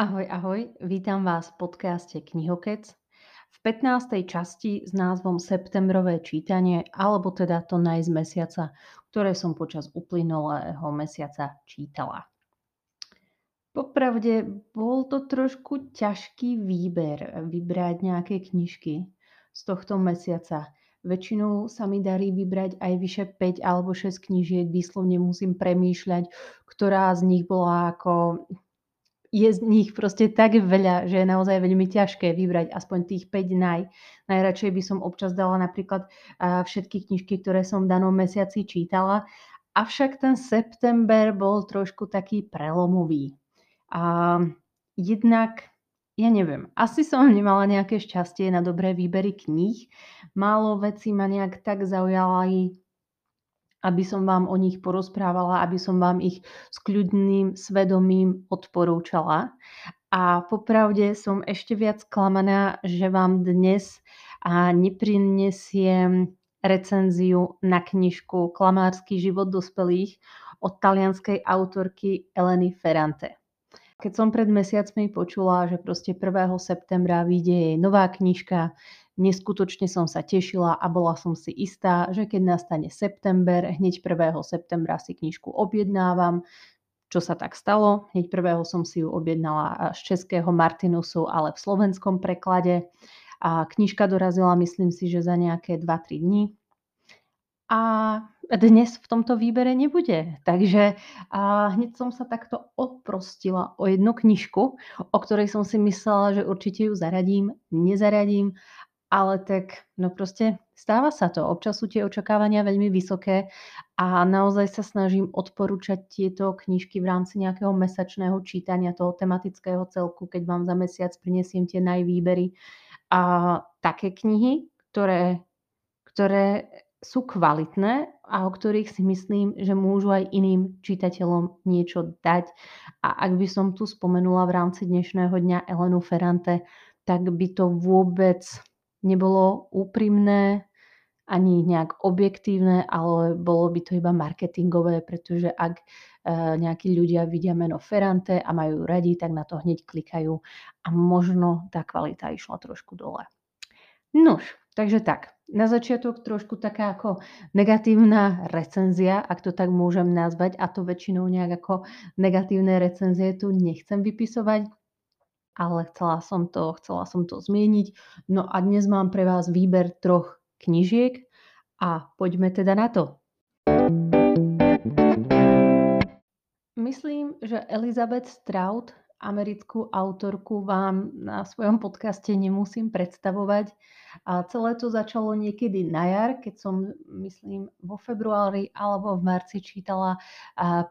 Ahoj, ahoj, vítam vás v podcaste Knihokec. V 15. časti s názvom Septembrové čítanie, alebo teda to nájsť mesiaca, ktoré som počas uplynulého mesiaca čítala. Popravde bol to trošku ťažký výber vybrať nejaké knižky z tohto mesiaca. Väčšinou sa mi darí vybrať aj vyše 5 alebo 6 knížiek, výslovne musím premýšľať, ktorá z nich bola ako je z nich proste tak veľa, že je naozaj veľmi ťažké vybrať aspoň tých 5 naj. Najradšej by som občas dala napríklad všetky knižky, ktoré som v danom mesiaci čítala. Avšak ten september bol trošku taký prelomový. A jednak, ja neviem, asi som nemala nejaké šťastie na dobré výbery kníh. Málo vecí ma nejak tak zaujala aby som vám o nich porozprávala, aby som vám ich s kľudným svedomím odporúčala. A popravde som ešte viac sklamaná, že vám dnes neprinesiem recenziu na knižku Klamársky život dospelých od talianskej autorky Eleny Ferrante. Keď som pred mesiacmi počula, že proste 1. septembra vyjde jej nová knižka, Neskutočne som sa tešila a bola som si istá, že keď nastane september, hneď 1. septembra si knižku objednávam, čo sa tak stalo. Hneď 1. som si ju objednala z českého Martinusu, ale v slovenskom preklade. A knižka dorazila, myslím si, že za nejaké 2-3 dní. A dnes v tomto výbere nebude. Takže a hneď som sa takto oprostila o jednu knižku, o ktorej som si myslela, že určite ju zaradím, nezaradím ale tak, no proste stáva sa to. Občas sú tie očakávania veľmi vysoké a naozaj sa snažím odporúčať tieto knižky v rámci nejakého mesačného čítania toho tematického celku, keď vám za mesiac prinesiem tie najvýbery. A také knihy, ktoré, ktoré sú kvalitné a o ktorých si myslím, že môžu aj iným čitateľom niečo dať. A ak by som tu spomenula v rámci dnešného dňa Elenu Ferrante, tak by to vôbec nebolo úprimné ani nejak objektívne, ale bolo by to iba marketingové, pretože ak e, nejakí ľudia vidia meno Ferrante a majú radi, tak na to hneď klikajú a možno tá kvalita išla trošku dole. Nož, takže tak. Na začiatok trošku taká ako negatívna recenzia, ak to tak môžem nazvať, a to väčšinou nejak ako negatívne recenzie tu nechcem vypisovať, ale chcela som to, chcela som to zmieniť. No a dnes mám pre vás výber troch knižiek a poďme teda na to. Myslím, že Elizabeth Strout, americkú autorku, vám na svojom podcaste nemusím predstavovať. A celé to začalo niekedy na jar, keď som, myslím, vo februári alebo v marci čítala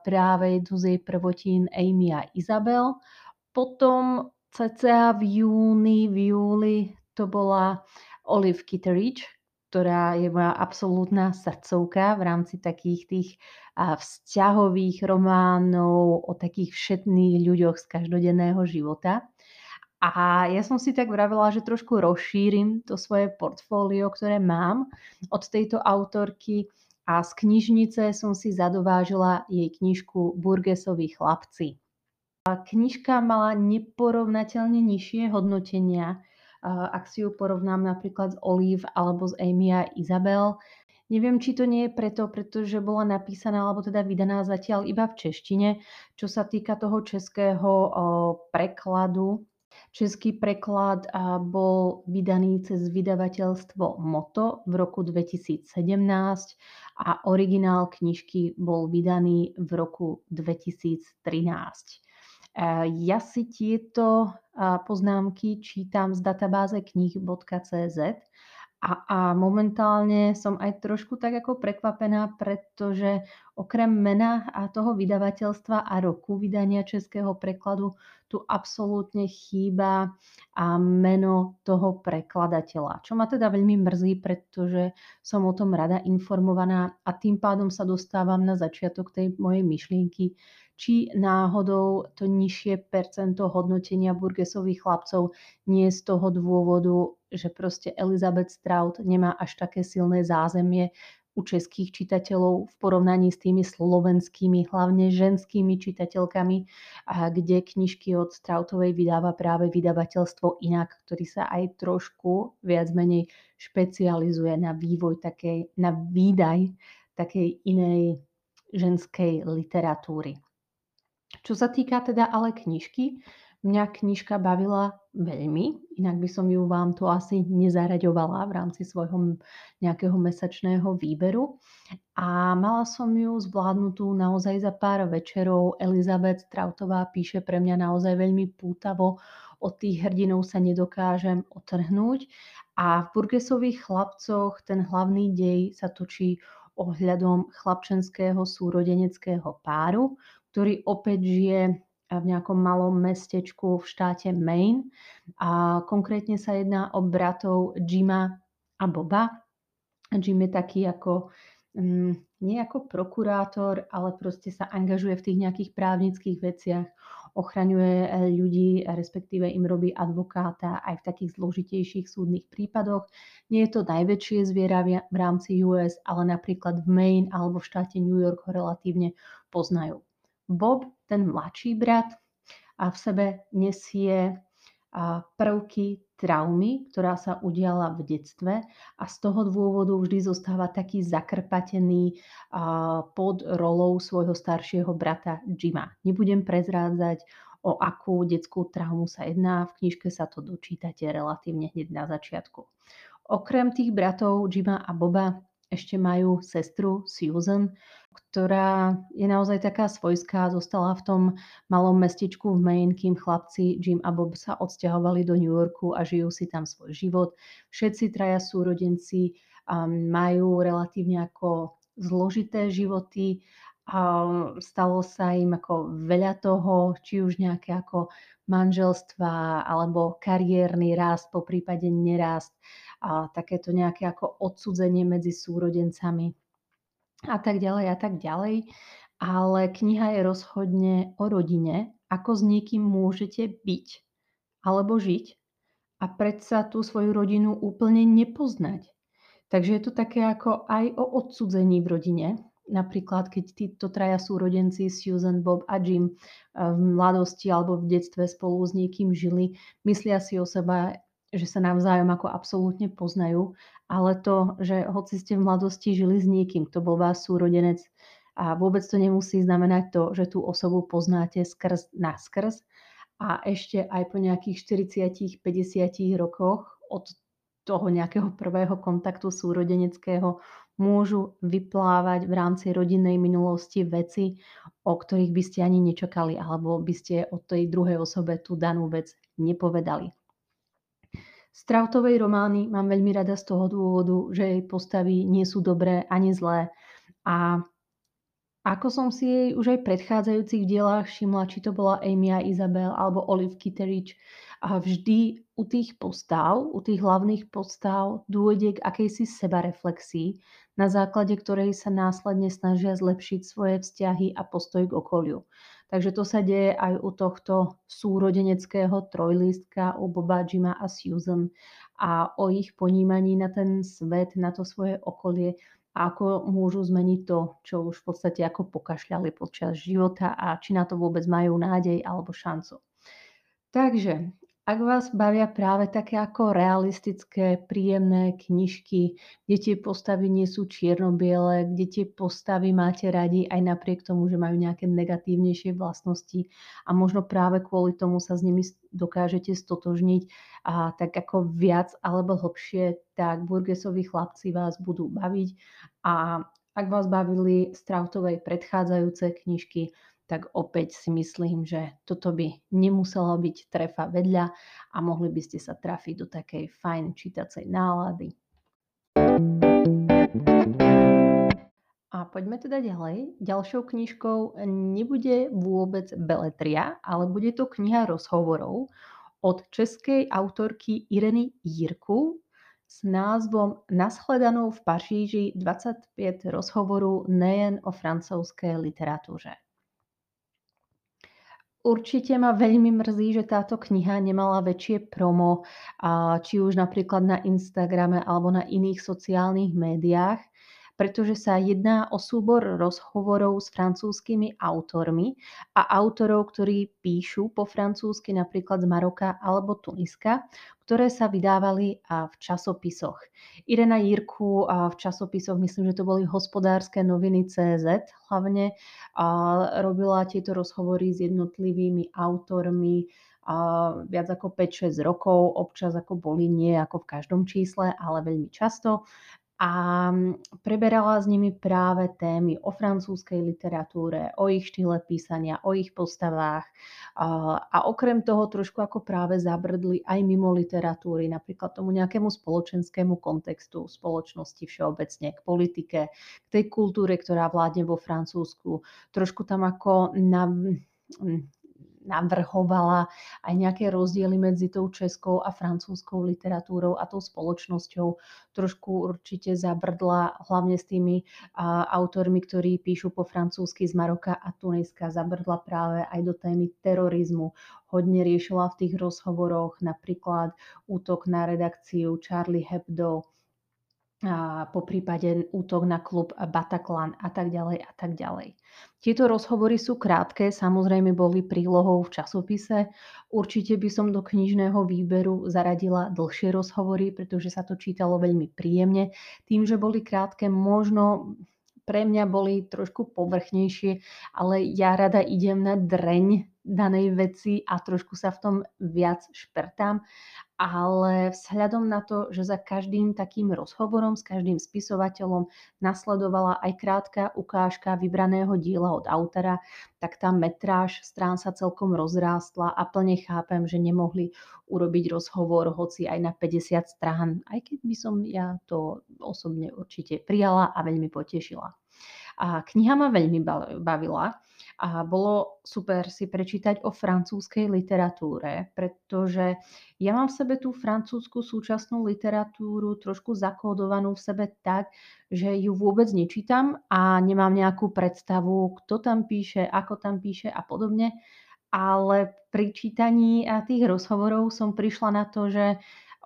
práve jednu z jej prvotín Amy a Isabel. Potom cca v júni, v júli to bola Olive Kitteridge, ktorá je moja absolútna srdcovka v rámci takých tých vzťahových románov o takých všetných ľuďoch z každodenného života. A ja som si tak vravela, že trošku rozšírim to svoje portfólio, ktoré mám od tejto autorky a z knižnice som si zadovážila jej knižku Burgesovi chlapci. Knižka mala neporovnateľne nižšie hodnotenia, ak si ju porovnám napríklad s Olive alebo s Amy a Isabel. Neviem, či to nie je preto, pretože bola napísaná alebo teda vydaná zatiaľ iba v češtine, čo sa týka toho českého prekladu. Český preklad bol vydaný cez vydavateľstvo Moto v roku 2017 a originál knižky bol vydaný v roku 2013. Ja si tieto poznámky čítam z databáze knih.cz a, a momentálne som aj trošku tak ako prekvapená, pretože okrem mena a toho vydavateľstva a roku vydania českého prekladu tu absolútne chýba a meno toho prekladateľa. Čo ma teda veľmi mrzí, pretože som o tom rada informovaná a tým pádom sa dostávam na začiatok tej mojej myšlienky, či náhodou to nižšie percento hodnotenia burgesových chlapcov nie z toho dôvodu, že proste Elizabeth Strout nemá až také silné zázemie u českých čitateľov v porovnaní s tými slovenskými, hlavne ženskými čitateľkami, kde knižky od Strautovej vydáva práve vydavateľstvo inak, ktorý sa aj trošku viac menej špecializuje na vývoj takej, na výdaj takej inej ženskej literatúry. Čo sa týka teda ale knižky, Mňa knižka bavila veľmi, inak by som ju vám tu asi nezaraďovala v rámci svojho nejakého mesačného výberu. A mala som ju zvládnutú naozaj za pár večerov. Elizabeth Trautová píše pre mňa naozaj veľmi pútavo. Od tých hrdinov sa nedokážem otrhnúť. A v Burgesových chlapcoch ten hlavný dej sa točí ohľadom chlapčenského súrodeneckého páru, ktorý opäť žije v nejakom malom mestečku v štáte Maine. A konkrétne sa jedná o bratov Jima a Boba. Jim je taký ako, um, nie ako prokurátor, ale proste sa angažuje v tých nejakých právnických veciach, ochraňuje eh, ľudí, respektíve im robí advokáta aj v takých zložitejších súdnych prípadoch. Nie je to najväčšie zviera v rámci US, ale napríklad v Maine alebo v štáte New York ho relatívne poznajú. Bob, ten mladší brat, a v sebe nesie prvky traumy, ktorá sa udiala v detstve a z toho dôvodu vždy zostáva taký zakrpatený pod rolou svojho staršieho brata Jima. Nebudem prezrádzať, o akú detskú traumu sa jedná, v knižke sa to dočítate relatívne hneď na začiatku. Okrem tých bratov Jima a Boba ešte majú sestru Susan, ktorá je naozaj taká svojská, zostala v tom malom mestečku v Maine, kým chlapci Jim a Bob sa odsťahovali do New Yorku a žijú si tam svoj život. Všetci traja súrodenci um, majú relatívne ako zložité životy a stalo sa im ako veľa toho, či už nejaké ako manželstva alebo kariérny rast, po prípade nerast a takéto nejaké ako odsudzenie medzi súrodencami a tak ďalej a tak ďalej. Ale kniha je rozhodne o rodine, ako s niekým môžete byť alebo žiť a predsa tú svoju rodinu úplne nepoznať. Takže je to také ako aj o odsudzení v rodine. Napríklad, keď títo traja súrodenci, Susan, Bob a Jim, v mladosti alebo v detstve spolu s niekým žili, myslia si o seba že sa navzájom ako absolútne poznajú, ale to, že hoci ste v mladosti žili s niekým, kto bol vás súrodenec a vôbec to nemusí znamenať to, že tú osobu poznáte skrz na skrz a ešte aj po nejakých 40-50 rokoch od toho nejakého prvého kontaktu súrodeneckého môžu vyplávať v rámci rodinnej minulosti veci, o ktorých by ste ani nečakali, alebo by ste od tej druhej osobe tú danú vec nepovedali. Strautovej romány mám veľmi rada z toho dôvodu, že jej postavy nie sú dobré ani zlé. A ako som si jej už aj v predchádzajúcich dielách všimla, či to bola Amy a Isabel alebo Olive Kitteridge, a vždy u tých postav, u tých hlavných postav dôjde k akejsi sebareflexii, na základe ktorej sa následne snažia zlepšiť svoje vzťahy a postoj k okoliu. Takže to sa deje aj u tohto súrodeneckého trojlistka, u Boba, Jima a Susan a o ich ponímaní na ten svet, na to svoje okolie a ako môžu zmeniť to, čo už v podstate ako pokašľali počas života a či na to vôbec majú nádej alebo šancu. Takže ak vás bavia práve také ako realistické, príjemné knižky, kde tie postavy nie sú čierno-biele, kde tie postavy máte radi aj napriek tomu, že majú nejaké negatívnejšie vlastnosti a možno práve kvôli tomu sa s nimi dokážete stotožniť a tak ako viac alebo hlbšie, tak Burgesovi chlapci vás budú baviť. A ak vás bavili Strautovej predchádzajúce knižky, tak opäť si myslím, že toto by nemuselo byť trefa vedľa a mohli by ste sa trafiť do takej fajn čítacej nálady. A poďme teda ďalej. Ďalšou knižkou nebude vôbec beletria, ale bude to kniha rozhovorov od českej autorky Ireny Jírku s názvom Naschledanou v Paříži 25 rozhovorů nejen o francouzské literatúře. Určite ma veľmi mrzí, že táto kniha nemala väčšie promo, či už napríklad na Instagrame alebo na iných sociálnych médiách, pretože sa jedná o súbor rozhovorov s francúzskými autormi a autorov, ktorí píšu po francúzsky napríklad z Maroka alebo Tuniska, ktoré sa vydávali v časopisoch. Irena Jirku v časopisoch, myslím, že to boli hospodárske noviny CZ hlavne, robila tieto rozhovory s jednotlivými autormi, viac ako 5-6 rokov, občas ako boli, nie ako v každom čísle, ale veľmi často. A preberala s nimi práve témy o francúzskej literatúre, o ich štýle písania, o ich postavách. A okrem toho trošku ako práve zabrdli aj mimo literatúry, napríklad tomu nejakému spoločenskému kontextu spoločnosti všeobecne, k politike, k tej kultúre, ktorá vládne vo Francúzsku. Trošku tam ako na, navrhovala aj nejaké rozdiely medzi tou českou a francúzskou literatúrou a tou spoločnosťou. Trošku určite zabrdla hlavne s tými autormi, ktorí píšu po francúzsky z Maroka a Tuniska. Zabrdla práve aj do témy terorizmu. Hodne riešila v tých rozhovoroch napríklad útok na redakciu Charlie Hebdo, po prípade útok na klub Bataclan a tak ďalej a tak ďalej. Tieto rozhovory sú krátke, samozrejme boli prílohou v časopise. Určite by som do knižného výberu zaradila dlhšie rozhovory, pretože sa to čítalo veľmi príjemne. Tým, že boli krátke, možno pre mňa boli trošku povrchnejšie, ale ja rada idem na dreň danej veci a trošku sa v tom viac špertám ale vzhľadom na to, že za každým takým rozhovorom s každým spisovateľom nasledovala aj krátka ukážka vybraného diela od autora, tak tá metráž strán sa celkom rozrástla a plne chápem, že nemohli urobiť rozhovor hoci aj na 50 strán, aj keď by som ja to osobne určite prijala a veľmi potešila. A kniha ma veľmi bavila a bolo super si prečítať o francúzskej literatúre, pretože ja mám v sebe tú francúzsku súčasnú literatúru trošku zakódovanú v sebe tak, že ju vôbec nečítam a nemám nejakú predstavu, kto tam píše, ako tam píše a podobne. Ale pri čítaní tých rozhovorov som prišla na to, že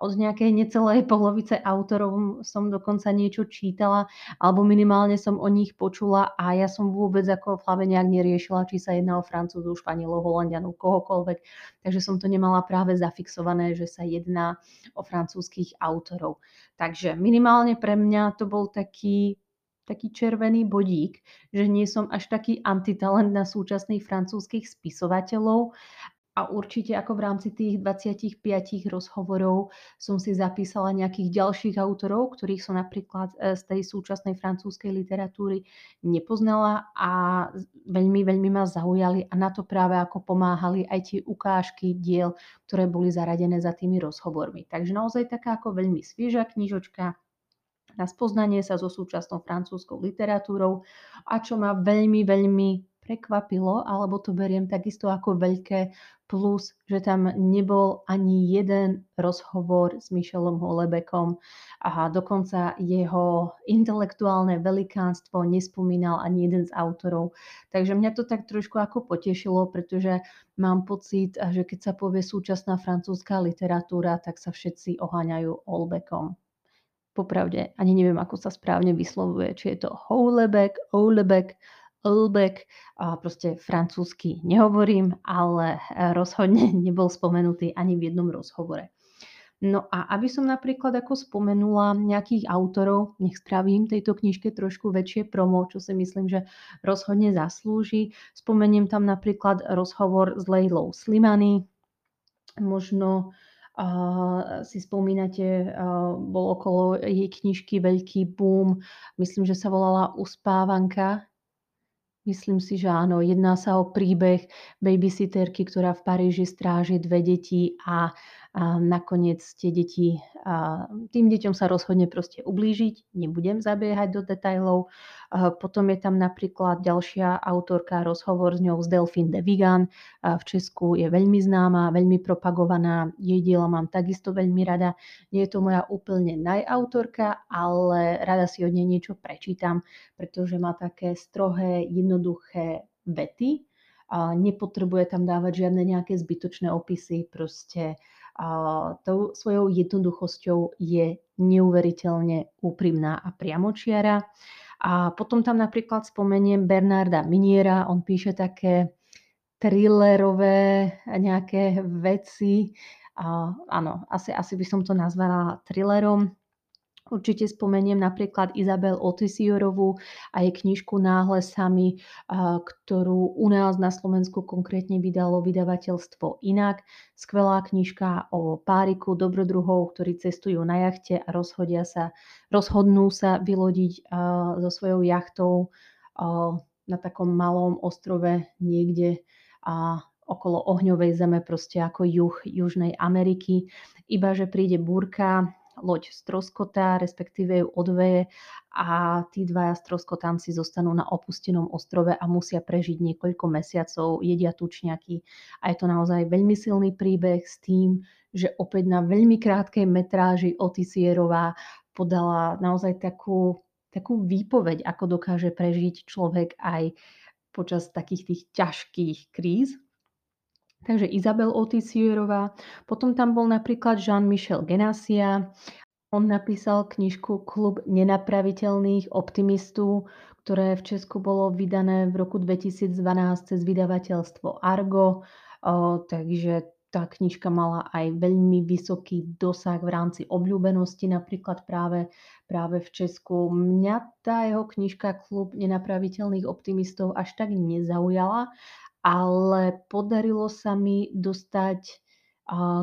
od nejakej necelej polovice autorov som dokonca niečo čítala, alebo minimálne som o nich počula a ja som vôbec ako v hlave nejak neriešila, či sa jedná o Francúzov, Španielov, Holandianov, kohokoľvek. Takže som to nemala práve zafixované, že sa jedná o francúzských autorov. Takže minimálne pre mňa to bol taký taký červený bodík, že nie som až taký antitalent na súčasných francúzskych spisovateľov a určite ako v rámci tých 25 rozhovorov som si zapísala nejakých ďalších autorov, ktorých som napríklad e, z tej súčasnej francúzskej literatúry nepoznala a veľmi, veľmi ma zaujali a na to práve ako pomáhali aj tie ukážky diel, ktoré boli zaradené za tými rozhovormi. Takže naozaj taká ako veľmi svieža knižočka, na spoznanie sa so súčasnou francúzskou literatúrou a čo ma veľmi, veľmi prekvapilo, alebo to beriem takisto ako veľké plus, že tam nebol ani jeden rozhovor s Michelom Holebekom a dokonca jeho intelektuálne velikánstvo nespomínal ani jeden z autorov. Takže mňa to tak trošku ako potešilo, pretože mám pocit, že keď sa povie súčasná francúzska literatúra, tak sa všetci oháňajú Holbeckom. Popravde, ani neviem, ako sa správne vyslovuje, či je to Houlebeck, Houlebeck, Ulbeck, proste francúzsky nehovorím, ale rozhodne nebol spomenutý ani v jednom rozhovore. No a aby som napríklad ako spomenula nejakých autorov, nech spravím tejto knižke trošku väčšie promo, čo si myslím, že rozhodne zaslúži. Spomeniem tam napríklad rozhovor s Leilou Slimany, možno Uh, si spomínate, uh, bol okolo jej knižky veľký boom, myslím, že sa volala Uspávanka, Myslím si, že áno. Jedná sa o príbeh babysitterky, ktorá v Paríži stráži dve deti a a nakoniec tie deti, a tým deťom sa rozhodne proste ublížiť, nebudem zabiehať do detajlov. A potom je tam napríklad ďalšia autorka, rozhovor s ňou z Delphine de Vigan. A v Česku je veľmi známa, veľmi propagovaná. Jej diela mám takisto veľmi rada. Nie je to moja úplne najautorka, ale rada si od nej niečo prečítam, pretože má také strohé, jednoduché vety. A nepotrebuje tam dávať žiadne nejaké zbytočné opisy, proste a tou svojou jednoduchosťou je neuveriteľne úprimná a priamočiara. A potom tam napríklad spomeniem Bernarda Miniera, on píše také thrillerové nejaké veci. A áno, asi, asi by som to nazvala thrillerom. Určite spomeniem napríklad Izabel Otisiorovú a jej knižku Náhle sami, ktorú u nás na Slovensku konkrétne vydalo vydavateľstvo Inak. Skvelá knižka o páriku dobrodruhov, ktorí cestujú na jachte a rozhodia sa, rozhodnú sa vylodiť so svojou jachtou na takom malom ostrove niekde a okolo ohňovej zeme, proste ako juh Južnej Ameriky. Iba, že príde búrka, loď stroskotá, respektíve ju odveje a tí dvaja stroskotanci zostanú na opustenom ostrove a musia prežiť niekoľko mesiacov, jedia tučňaky. A je to naozaj veľmi silný príbeh s tým, že opäť na veľmi krátkej metráži Otisierová podala naozaj takú, takú výpoveď, ako dokáže prežiť človek aj počas takých tých ťažkých kríz. Takže Izabel Otisierová. Potom tam bol napríklad Jean-Michel Genasia. On napísal knižku Klub nenapraviteľných optimistů, ktoré v Česku bolo vydané v roku 2012 cez vydavateľstvo Argo. Takže tá knižka mala aj veľmi vysoký dosah v rámci obľúbenosti, napríklad práve, práve v Česku. Mňa tá jeho knižka Klub nenapraviteľných optimistov až tak nezaujala, ale podarilo sa mi dostať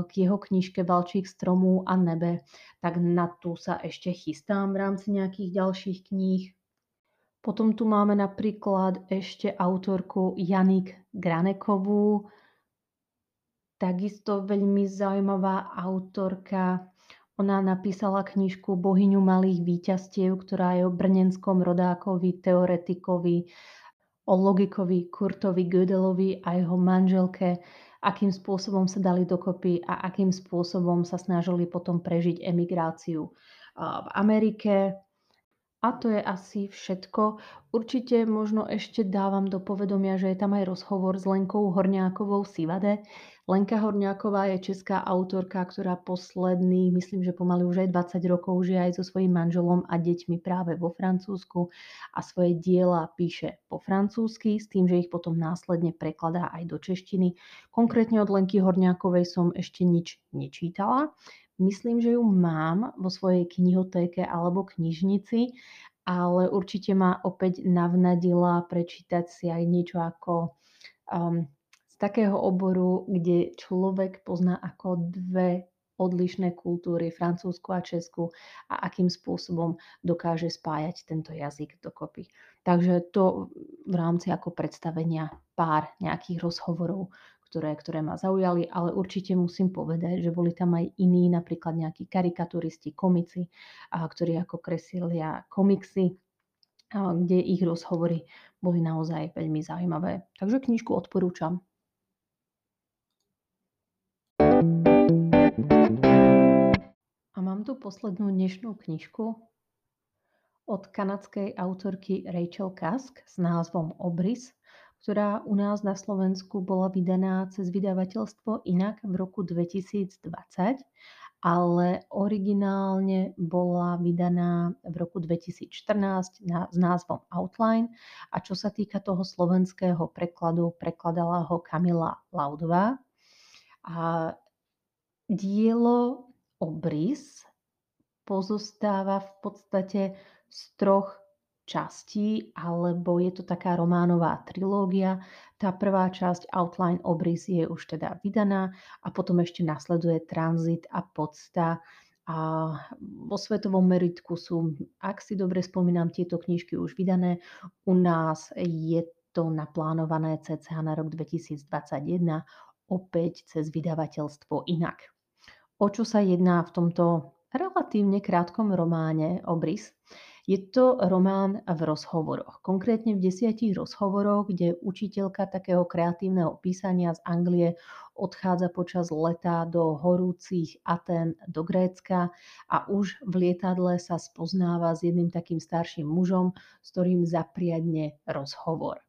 k jeho knižke Valčík stromu a nebe, tak na tú sa ešte chystám v rámci nejakých ďalších kníh. Potom tu máme napríklad ešte autorku Janik Granekovú, takisto veľmi zaujímavá autorka. Ona napísala knižku Bohyňu malých výťastiev, ktorá je o brnenskom rodákovi, teoretikovi, o logikovi Kurtovi Gödelovi a jeho manželke, akým spôsobom sa dali dokopy a akým spôsobom sa snažili potom prežiť emigráciu v Amerike. A to je asi všetko. Určite možno ešte dávam do povedomia, že je tam aj rozhovor s Lenkou Horňákovou Sivade. Lenka Horňáková je česká autorka, ktorá posledný, myslím, že pomaly už aj 20 rokov žije aj so svojím manželom a deťmi práve vo Francúzsku a svoje diela píše po francúzsky s tým, že ich potom následne prekladá aj do češtiny. Konkrétne od Lenky Horňákovej som ešte nič nečítala. Myslím, že ju mám vo svojej knihotéke alebo knižnici, ale určite ma opäť navnadila prečítať si aj niečo ako um, z takého oboru, kde človek pozná ako dve odlišné kultúry, Francúzsku a Česku a akým spôsobom dokáže spájať tento jazyk dokopy. Takže to v rámci ako predstavenia pár nejakých rozhovorov, ktoré, ktoré ma zaujali, ale určite musím povedať, že boli tam aj iní, napríklad nejakí karikaturisti, komici, ktorí ako kresilia komiksy, kde ich rozhovory boli naozaj veľmi zaujímavé. Takže knižku odporúčam. A mám tu poslednú dnešnú knižku od kanadskej autorky Rachel Kask s názvom Obrys ktorá u nás na Slovensku bola vydaná cez vydavateľstvo inak v roku 2020, ale originálne bola vydaná v roku 2014 na, s názvom Outline a čo sa týka toho slovenského prekladu, prekladala ho Kamila Laudová. A dielo Obrys pozostáva v podstate z troch častí, alebo je to taká románová trilógia. Tá prvá časť Outline Obrys je už teda vydaná a potom ešte nasleduje Transit a Podsta. A vo svetovom meritku sú, ak si dobre spomínam, tieto knižky už vydané. U nás je to naplánované cca na rok 2021 opäť cez vydavateľstvo inak. O čo sa jedná v tomto relatívne krátkom románe Obrys? Je to román v rozhovoroch. Konkrétne v desiatich rozhovoroch, kde učiteľka takého kreatívneho písania z Anglie odchádza počas leta do horúcich Aten do Grécka a už v lietadle sa spoznáva s jedným takým starším mužom, s ktorým zapriadne rozhovor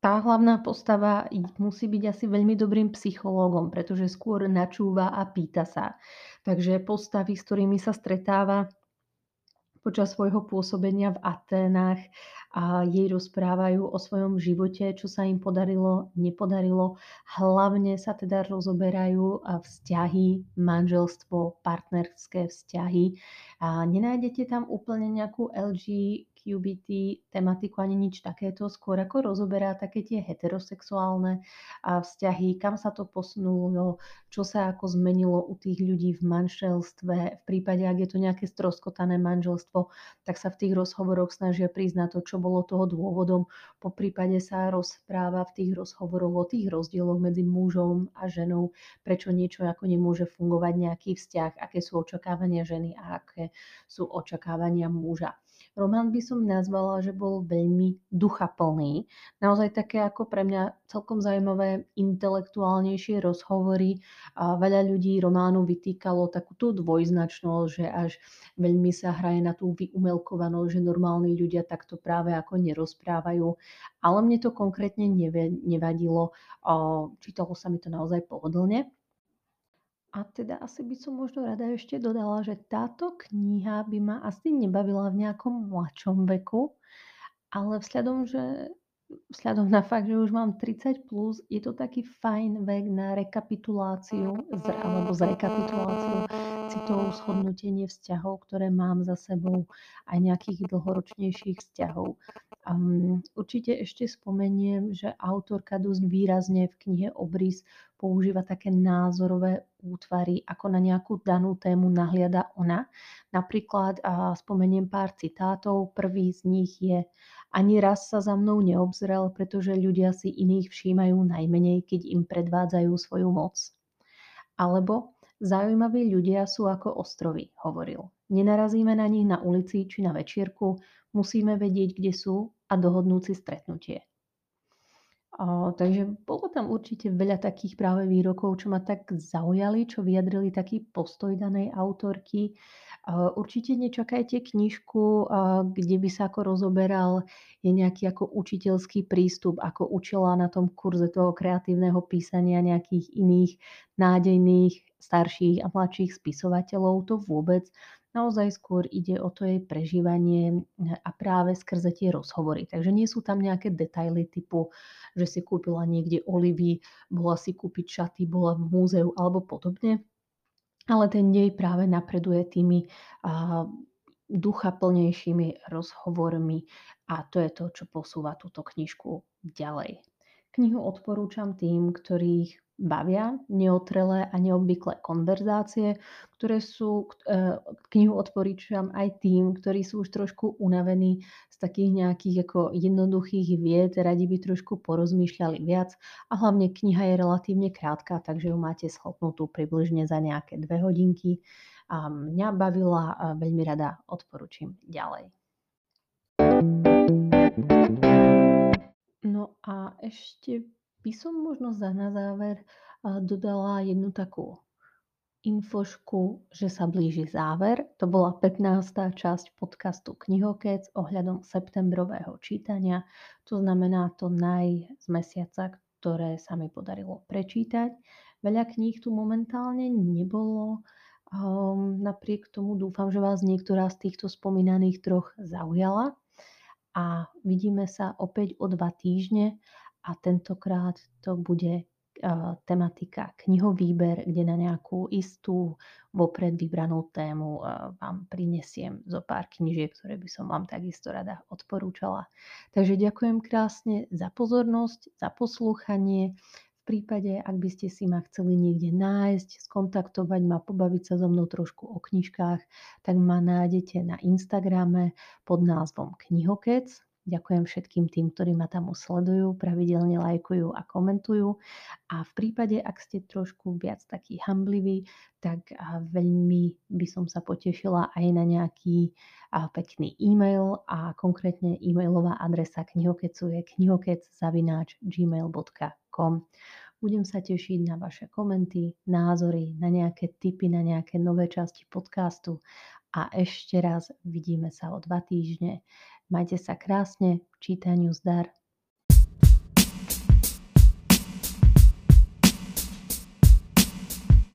tá hlavná postava musí byť asi veľmi dobrým psychológom, pretože skôr načúva a pýta sa. Takže postavy, s ktorými sa stretáva, počas svojho pôsobenia v Aténach a jej rozprávajú o svojom živote, čo sa im podarilo, nepodarilo. Hlavne sa teda rozoberajú vzťahy, manželstvo, partnerské vzťahy. A nenájdete tam úplne nejakú LG QBT tematiku ani nič takéto, skôr ako rozoberá také tie heterosexuálne vzťahy, kam sa to posunulo, čo sa ako zmenilo u tých ľudí v manželstve. V prípade, ak je to nejaké stroskotané manželstvo, tak sa v tých rozhovoroch snažia priznať to, čo bolo toho dôvodom. Po prípade sa rozpráva v tých rozhovoroch o tých rozdieloch medzi mužom a ženou, prečo niečo ako nemôže fungovať nejaký vzťah, aké sú očakávania ženy a aké sú očakávania muža. Román by som nazvala, že bol veľmi duchaplný. Naozaj také ako pre mňa celkom zaujímavé intelektuálnejšie rozhovory. A veľa ľudí románu vytýkalo takú tú dvojznačnosť, že až veľmi sa hraje na tú vyumelkovanosť, že normálni ľudia takto práve ako nerozprávajú. Ale mne to konkrétne nevadilo. Čítalo sa mi to naozaj pohodlne. A teda asi by som možno rada ešte dodala, že táto kniha by ma asi nebavila v nejakom mladšom veku, ale vzhľadom, že vzhľadom na fakt, že už mám 30 plus, je to taký fajn vek na rekapituláciu alebo z rekapituláciu citov, shodnotenie vzťahov, ktoré mám za sebou, aj nejakých dlhoročnejších vzťahov. Um, určite ešte spomeniem, že autorka dosť výrazne v knihe Obrys používa také názorové útvary, ako na nejakú danú tému nahliada ona. Napríklad a spomeniem pár citátov. Prvý z nich je ani raz sa za mnou neobzrel, pretože ľudia si iných všímajú najmenej, keď im predvádzajú svoju moc. Alebo Zaujímaví ľudia sú ako ostrovy, hovoril. Nenarazíme na nich na ulici či na večierku, musíme vedieť, kde sú a dohodnúť si stretnutie. Takže bolo tam určite veľa takých práve výrokov, čo ma tak zaujali, čo vyjadrili taký postoj danej autorky. Určite nečakajte knižku, kde by sa ako rozoberal je nejaký ako učiteľský prístup, ako učila na tom kurze toho kreatívneho písania nejakých iných nádejných starších a mladších spisovateľov. To vôbec. Naozaj skôr ide o to jej prežívanie a práve skrze tie rozhovory. Takže nie sú tam nejaké detaily typu, že si kúpila niekde olivy, bola si kúpiť šaty, bola v múzeu alebo podobne ale ten dej práve napreduje tými a, ducha rozhovormi a to je to, čo posúva túto knižku ďalej. Knihu odporúčam tým, ktorých bavia neotrelé a neobvyklé konverzácie, ktoré sú, e, knihu odporúčam aj tým, ktorí sú už trošku unavení z takých nejakých ako jednoduchých vied, radi by trošku porozmýšľali viac a hlavne kniha je relatívne krátka, takže ju máte schopnutú približne za nejaké dve hodinky. A mňa bavila a veľmi rada odporúčam ďalej. No a ešte by som možno za na záver dodala jednu takú infošku, že sa blíži záver. To bola 15. časť podcastu Knihokec ohľadom septembrového čítania. To znamená to naj z mesiaca, ktoré sa mi podarilo prečítať. Veľa kníh tu momentálne nebolo. Um, napriek tomu dúfam, že vás niektorá z týchto spomínaných troch zaujala. A vidíme sa opäť o dva týždne a tentokrát to bude tematika knihovýber, kde na nejakú istú vopred vybranú tému vám prinesiem zo pár knižiek, ktoré by som vám takisto rada odporúčala. Takže ďakujem krásne za pozornosť, za poslúchanie. V prípade, ak by ste si ma chceli niekde nájsť, skontaktovať ma, pobaviť sa so mnou trošku o knižkách, tak ma nájdete na Instagrame pod názvom Knihokec Ďakujem všetkým tým, ktorí ma tam usledujú, pravidelne lajkujú a komentujú. A v prípade, ak ste trošku viac takí hambliví, tak veľmi by som sa potešila aj na nejaký pekný e-mail a konkrétne e-mailová adresa knihokecu je knihokec.gmail.com Budem sa tešiť na vaše komenty, názory, na nejaké tipy, na nejaké nové časti podcastu a ešte raz vidíme sa o dva týždne. Majte sa krásne, čítaniu zdar.